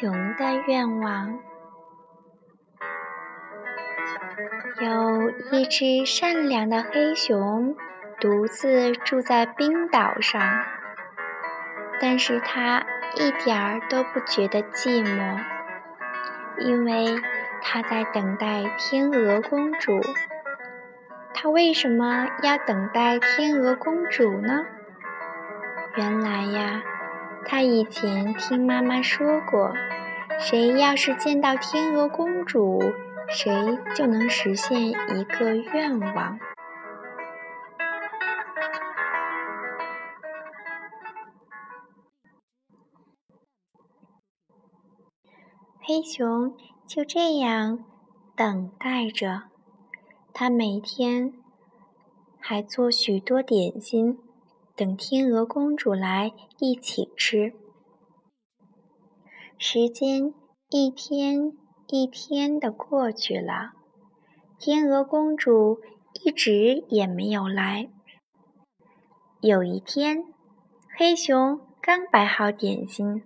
熊的愿望。有一只善良的黑熊，独自住在冰岛上，但是它一点儿都不觉得寂寞，因为它在等待天鹅公主。它为什么要等待天鹅公主呢？原来呀。他以前听妈妈说过，谁要是见到天鹅公主，谁就能实现一个愿望。黑熊就这样等待着，他每天还做许多点心。等天鹅公主来一起吃。时间一天一天的过去了，天鹅公主一直也没有来。有一天，黑熊刚摆好点心，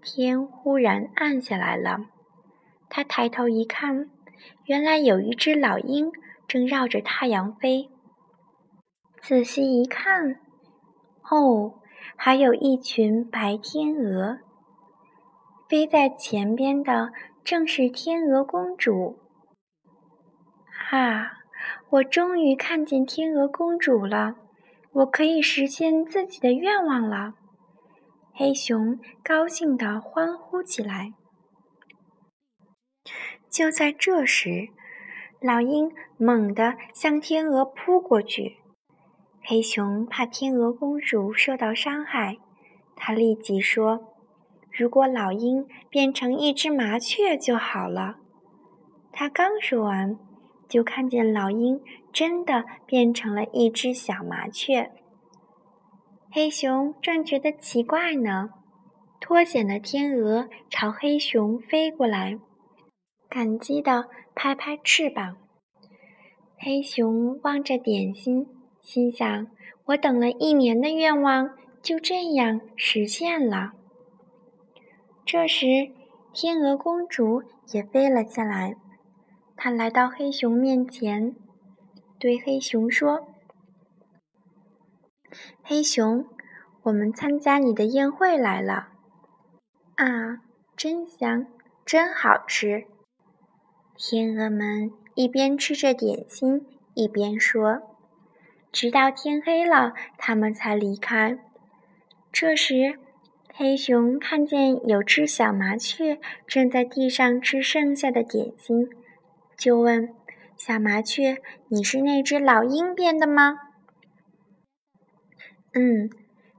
天忽然暗下来了。他抬头一看，原来有一只老鹰正绕着太阳飞。仔细一看。哦，还有一群白天鹅。飞在前边的正是天鹅公主。啊，我终于看见天鹅公主了！我可以实现自己的愿望了。黑熊高兴地欢呼起来。就在这时，老鹰猛地向天鹅扑过去。黑熊怕天鹅公主受到伤害，他立即说：“如果老鹰变成一只麻雀就好了。”他刚说完，就看见老鹰真的变成了一只小麻雀。黑熊正觉得奇怪呢，脱险的天鹅朝黑熊飞过来，感激地拍拍翅膀。黑熊望着点心。心想：“我等了一年的愿望就这样实现了。”这时，天鹅公主也飞了下来。她来到黑熊面前，对黑熊说：“黑熊，我们参加你的宴会来了。啊，真香，真好吃！”天鹅们一边吃着点心，一边说。直到天黑了，他们才离开。这时，黑熊看见有只小麻雀正在地上吃剩下的点心，就问：“小麻雀，你是那只老鹰变的吗？”“嗯。”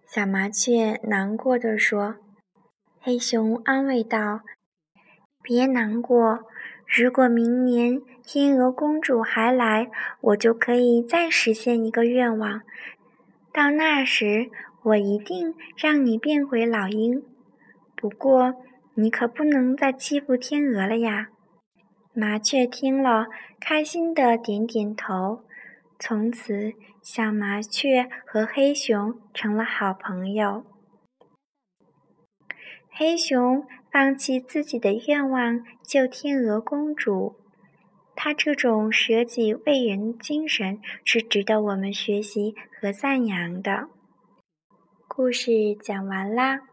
小麻雀难过的说。黑熊安慰道：“别难过。”如果明年天鹅公主还来，我就可以再实现一个愿望。到那时，我一定让你变回老鹰。不过，你可不能再欺负天鹅了呀！麻雀听了，开心的点点头。从此，小麻雀和黑熊成了好朋友。黑熊。放弃自己的愿望救天鹅公主，她这种舍己为人精神是值得我们学习和赞扬的。故事讲完啦。